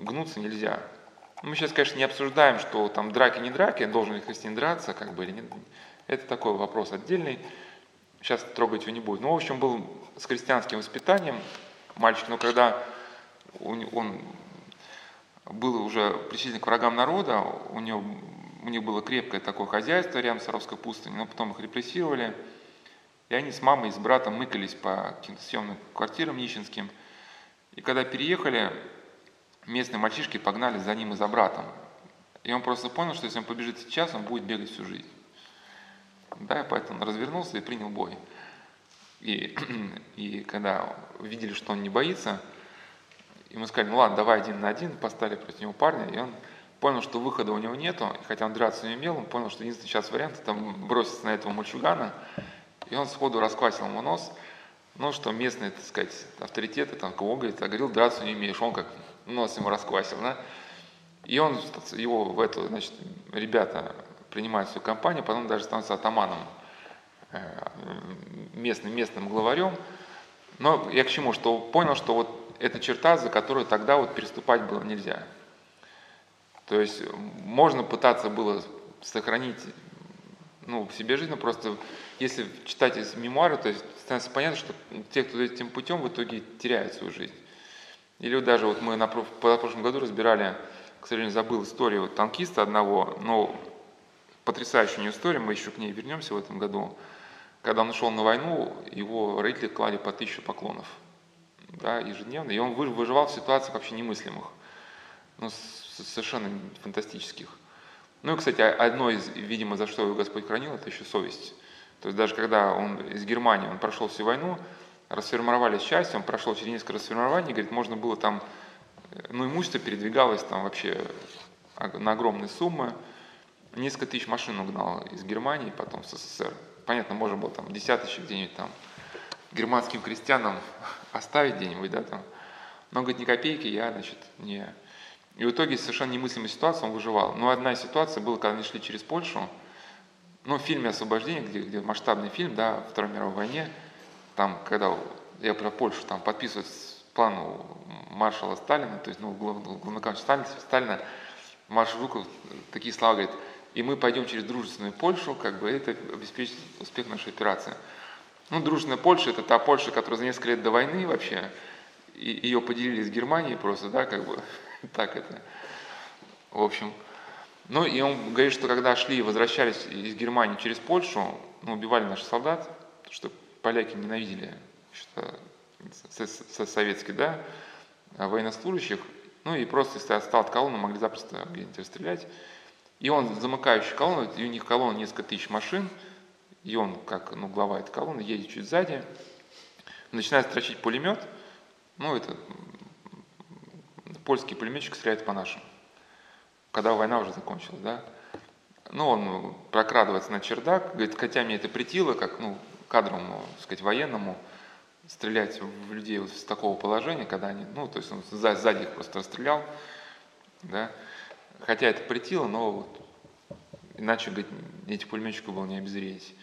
гнуться нельзя. Мы сейчас, конечно, не обсуждаем, что там драки не драки, должен ли христиан драться, как бы или нет. Это такой вопрос отдельный. Сейчас трогать его не будет. Ну, в общем, был с христианским воспитанием мальчик, но когда он, был уже причислен к врагам народа, у, него, у них было крепкое такое хозяйство рядом с Саровской пустыней, но потом их репрессировали, и они с мамой и с братом мыкались по каким-то съемным квартирам нищенским. И когда переехали, местные мальчишки погнали за ним и за братом. И он просто понял, что если он побежит сейчас, он будет бегать всю жизнь. Да, и поэтому он развернулся и принял бой. И, и когда увидели, что он не боится, ему сказали, ну ладно, давай один на один, поставили против него парня, и он понял, что выхода у него нету, и хотя он драться не умел, он понял, что единственный сейчас вариант это броситься на этого мальчугана, и он сходу расквасил ему нос, ну, что местные, так сказать, авторитеты, там, кого говорит, а говорил, драться не умеешь, он как нос ему расквасил, да, и он, его в эту, значит, ребята принимают всю компанию, потом даже становится атаманом, э, местным, местным главарем, но я к чему, что понял, что вот эта черта, за которую тогда вот переступать было нельзя. То есть можно пытаться было сохранить ну, себе жизнь, но просто если читать из мемуара, то есть становится понятно, что те, кто этим путем в итоге теряют свою жизнь. Или вот даже вот мы на прошлом году разбирали, к сожалению, забыл историю танкиста одного, но потрясающая история, мы еще к ней вернемся в этом году. Когда он ушел на войну, его родители клали по тысячу поклонов да, ежедневно, и он выживал в ситуациях вообще немыслимых, ну, совершенно фантастических. Ну и, кстати, одно из, видимо, за что его Господь хранил, это еще совесть. То есть даже когда он из Германии, он прошел всю войну, расформировались части, он прошел через несколько расформирований, говорит, можно было там, ну имущество передвигалось там вообще на огромные суммы, несколько тысяч машин угнал из Германии, потом в СССР понятно, можно было там десяточек где-нибудь там германским крестьянам оставить где-нибудь, да, там. Но, говорит, ни копейки я, значит, не... И в итоге совершенно немыслимая ситуация, он выживал. Но одна ситуация была, когда они шли через Польшу, ну, в фильме «Освобождение», где, где масштабный фильм, да, о Второй мировой войне, там, когда я про Польшу, там подписывается план маршала Сталина, то есть, ну, главнокомандующего Сталина, Сталина, маршал Жуков такие слова говорит, и мы пойдем через дружественную Польшу, как бы это обеспечит успех нашей операции. Ну, дружественная Польша – это та Польша, которая за несколько лет до войны вообще, и ее поделили с Германией просто, да, как бы, так это, в общем. Ну, и он говорит, что когда шли и возвращались из Германии через Польшу, ну, убивали наших солдат, что поляки ненавидели что советских, да, военнослужащих, ну и просто если отстал от колонны, могли запросто где-нибудь расстрелять. И он замыкающий колонну, и у них колонна несколько тысяч машин, и он, как ну, глава этой колонны, едет чуть сзади, начинает строчить пулемет, ну это польский пулеметчик стреляет по нашим, когда война уже закончилась, да. Ну, он прокрадывается на чердак, говорит, хотя мне это притило, как, ну, кадровому, так сказать, военному, стрелять в людей вот с такого положения, когда они, ну, то есть он сзади их просто расстрелял, да, Хотя это притило, но вот, иначе говорит, этих пулеметчиков было не обезвредить.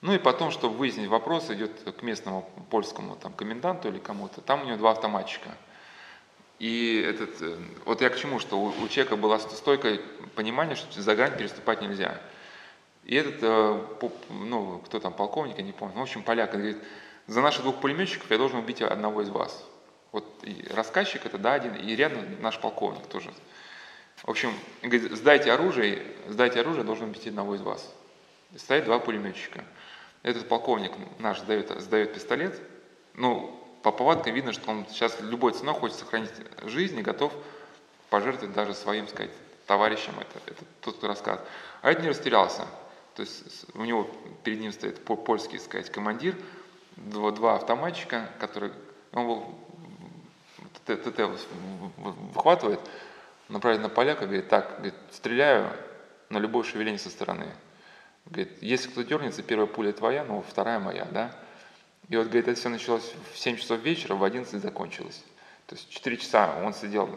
Ну и потом, чтобы выяснить вопрос, идет к местному польскому там, коменданту или кому-то. Там у него два автоматчика. И этот, э, вот я к чему, что у, у человека было стойкое понимание, что за грань переступать нельзя. И этот, э, ну, кто там, полковник, я не помню, в общем, поляк, говорит, за наших двух пулеметчиков я должен убить одного из вас. Вот рассказчик это, да, один, и рядом наш полковник тоже. В общем, говорит, сдайте оружие, сдайте оружие должен быть одного из вас. Стоит два пулеметчика. Этот полковник наш сдает, сдает пистолет. Ну, по повадкам видно, что он сейчас любой ценой хочет сохранить жизнь и готов пожертвовать даже своим, сказать, товарищам. Это, это тот, кто рассказывает. А этот не растерялся. То есть у него перед ним стоит польский, сказать, командир, два, два автоматчика, которые он был ТТ выхватывает, направить на поляка, говорит, так, говорит, стреляю на любое шевеление со стороны. Говорит, если кто дернется, первая пуля твоя, но вторая моя, да. И вот, говорит, это все началось в 7 часов вечера, в 11 закончилось. То есть 4 часа он сидел,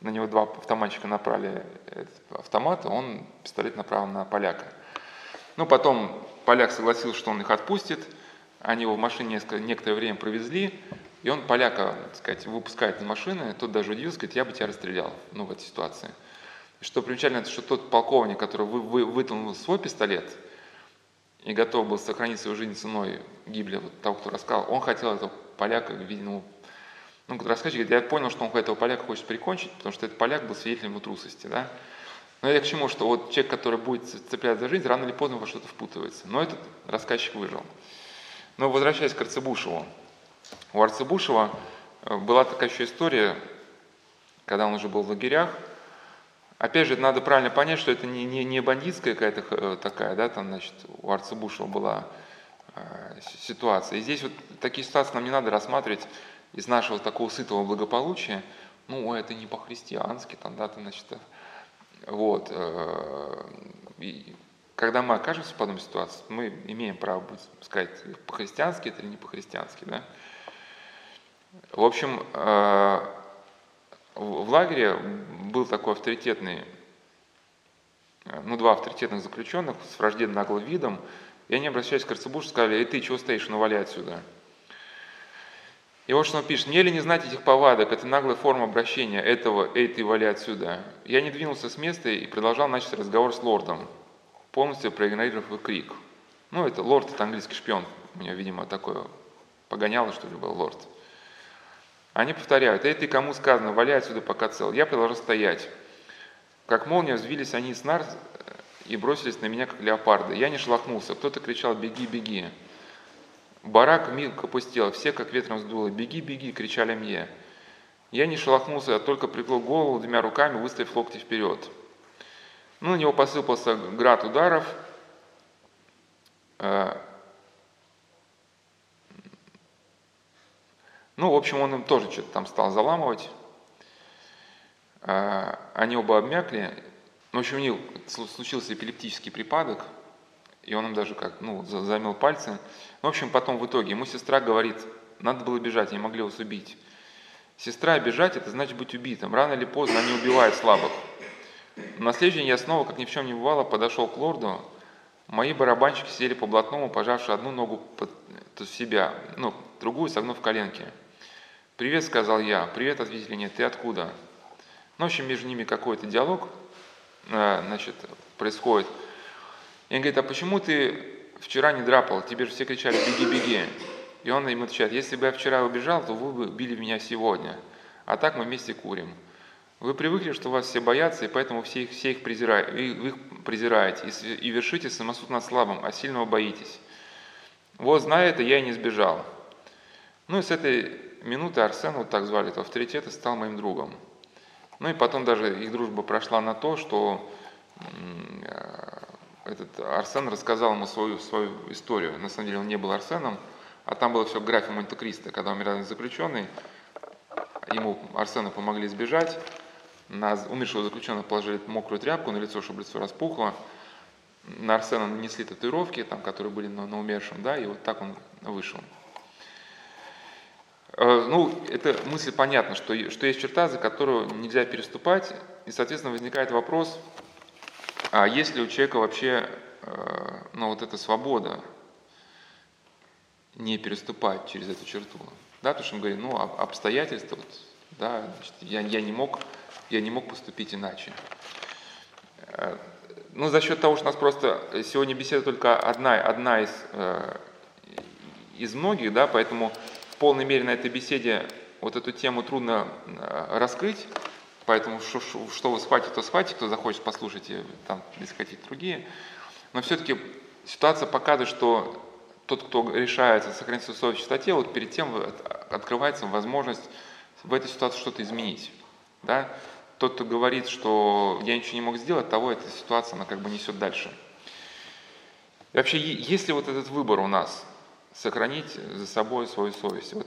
на него два автоматчика направили автомат, он пистолет направил на поляка. Ну, потом поляк согласился, что он их отпустит, они его в машине некоторое время провезли, и он поляка, так сказать, выпускает из машины, тот даже удивился, говорит, я бы тебя расстрелял, ну, в этой ситуации. Что примечательно, это что тот полковник, который вы, вы, вытянул свой пистолет и готов был сохранить свою жизнь ценой гибели вот того, кто рассказал, он хотел этого поляка, видимо, Ну, рассказчик говорит, я понял, что он этого поляка хочет прикончить, потому что этот поляк был свидетелем его трусости, да. Но я к чему, что вот человек, который будет цепляться за жизнь, рано или поздно во что-то впутывается. Но этот рассказчик выжил. Но возвращаясь к Арцебушеву. У Арцебушева э, была такая еще история, когда он уже был в лагерях. Опять же, надо правильно понять, что это не, не, не бандитская какая-то э, такая, да, там, значит, у Арцебушева была э, ситуация. И здесь вот такие ситуации нам не надо рассматривать из нашего такого сытого благополучия. Ну, это не по-христиански, там, да, там, значит, вот. Э, и когда мы окажемся в подобной ситуации, мы имеем право сказать, по-христиански это или не по-христиански. Да? В общем, э, в лагере был такой авторитетный, э, ну, два авторитетных заключенных с враждебным наглым видом, и они, обращаясь к Арцебушу, сказали, «Эй, ты чего стоишь, ну, валяй отсюда». И вот что он пишет. «Мне ли не знать этих повадок? Это наглая форма обращения этого «эй, ты вали отсюда». Я не двинулся с места и продолжал начать разговор с лордом, полностью проигнорировав его крик. Ну, это лорд, это английский шпион. У меня, видимо, такое погоняло, что ли, был лорд. Они повторяют, «Эй, ты кому сказано, вали отсюда, пока цел». Я продолжал стоять. Как молния взвились они с нар и бросились на меня, как леопарды. Я не шелохнулся. Кто-то кричал «Беги, беги!» Барак миг опустел, все как ветром сдуло. «Беги, беги!» — кричали мне. Я не шелохнулся, а только прикрыл голову двумя руками, выставив локти вперед. Ну, на него посыпался град ударов. Ну, в общем, он им тоже что-то там стал заламывать. Э, они оба обмякли. В общем, у них случился эпилептический припадок – и он им даже как, ну, замел пальцы. В общем, потом в итоге ему сестра говорит, надо было бежать, они могли вас убить. Сестра бежать, это значит быть убитым. Рано или поздно они убивают слабых. На следующий день я снова, как ни в чем не бывало, подошел к лорду. Мои барабанщики сидели по блатному, пожавши одну ногу под себя, ну, другую согнув коленки. «Привет», — сказал я. «Привет», — ответили нет. «Ты откуда?» Ну, в общем, между ними какой-то диалог, э, значит, происходит. И он говорит, а почему ты вчера не драпал? Тебе же все кричали, беги, беги. И он им отвечает, если бы я вчера убежал, то вы бы били меня сегодня. А так мы вместе курим. Вы привыкли, что вас все боятся, и поэтому все их, все их, презирают, вы их презираете и, и вершите самосуд над слабым, а сильного боитесь. Вот, зная это, я и не сбежал. Ну и с этой минуты Арсен, вот так звали этого авторитета, стал моим другом. Ну и потом даже их дружба прошла на то, что этот Арсен рассказал ему свою, свою историю. На самом деле он не был Арсеном, а там было все графе Монте-Кристо, когда умирали заключенный. Ему, Арсену, помогли сбежать. На умершего заключенного положили мокрую тряпку на лицо, чтобы лицо распухло. На Арсена нанесли татуировки, там, которые были на, на умершем, да, и вот так он вышел. Э, ну, эта мысль понятна, что, что есть черта, за которую нельзя переступать, и, соответственно, возникает вопрос, а есть ли у человека вообще э, ну, вот эта свобода не переступать через эту черту? Да, потому что мы говорим, ну, обстоятельства, вот, да, значит, я, я, не мог, я не мог поступить иначе. Э, ну, за счет того, что у нас просто сегодня беседа только одна, одна из, из многих, да, поэтому полной мере на этой беседе вот эту тему трудно раскрыть, Поэтому что, что вы схватите, то схватите, кто захочет, послушайте, там, если хотите, другие. Но все-таки ситуация показывает, что тот, кто решается сохранить свою совесть в чистоте, вот перед тем открывается возможность в этой ситуации что-то изменить. Да? Тот, кто говорит, что я ничего не мог сделать, того эта ситуация, она как бы несет дальше. И вообще, есть ли вот этот выбор у нас, сохранить за собой свою совесть? Вот